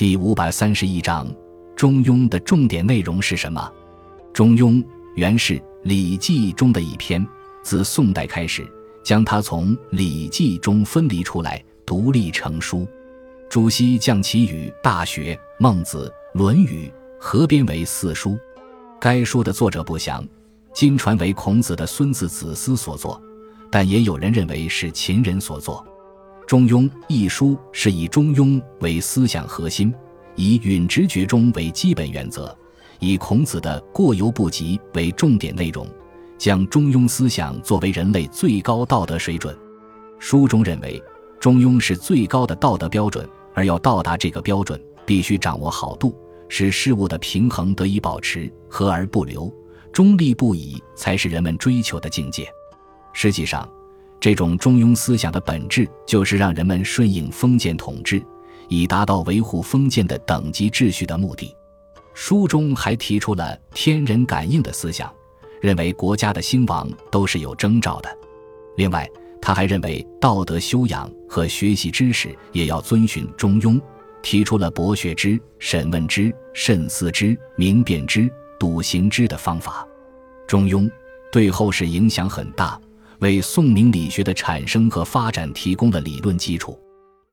第五百三十一章，《中庸》的重点内容是什么？《中庸》原是《礼记》中的一篇，自宋代开始，将它从《礼记》中分离出来，独立成书。朱熹将其与《大学》《孟子》《论语》合编为四书。该书的作者不详，今传为孔子的孙子子思所作，但也有人认为是秦人所作。《中庸》一书是以《中庸》为思想核心，以“允直觉中”为基本原则，以孔子的“过犹不及”为重点内容，将中庸思想作为人类最高道德水准。书中认为，中庸是最高的道德标准。而要到达这个标准，必须掌握好度，使事物的平衡得以保持，和而不流，中立不已，才是人们追求的境界。实际上，这种中庸思想的本质就是让人们顺应封建统治，以达到维护封建的等级秩序的目的。书中还提出了天人感应的思想，认为国家的兴亡都是有征兆的。另外，他还认为，道德修养和学习知识也要遵循中庸，提出了博学之、审问之、慎思之、明辨之、笃行之的方法。中庸对后世影响很大，为宋明理学的产生和发展提供了理论基础。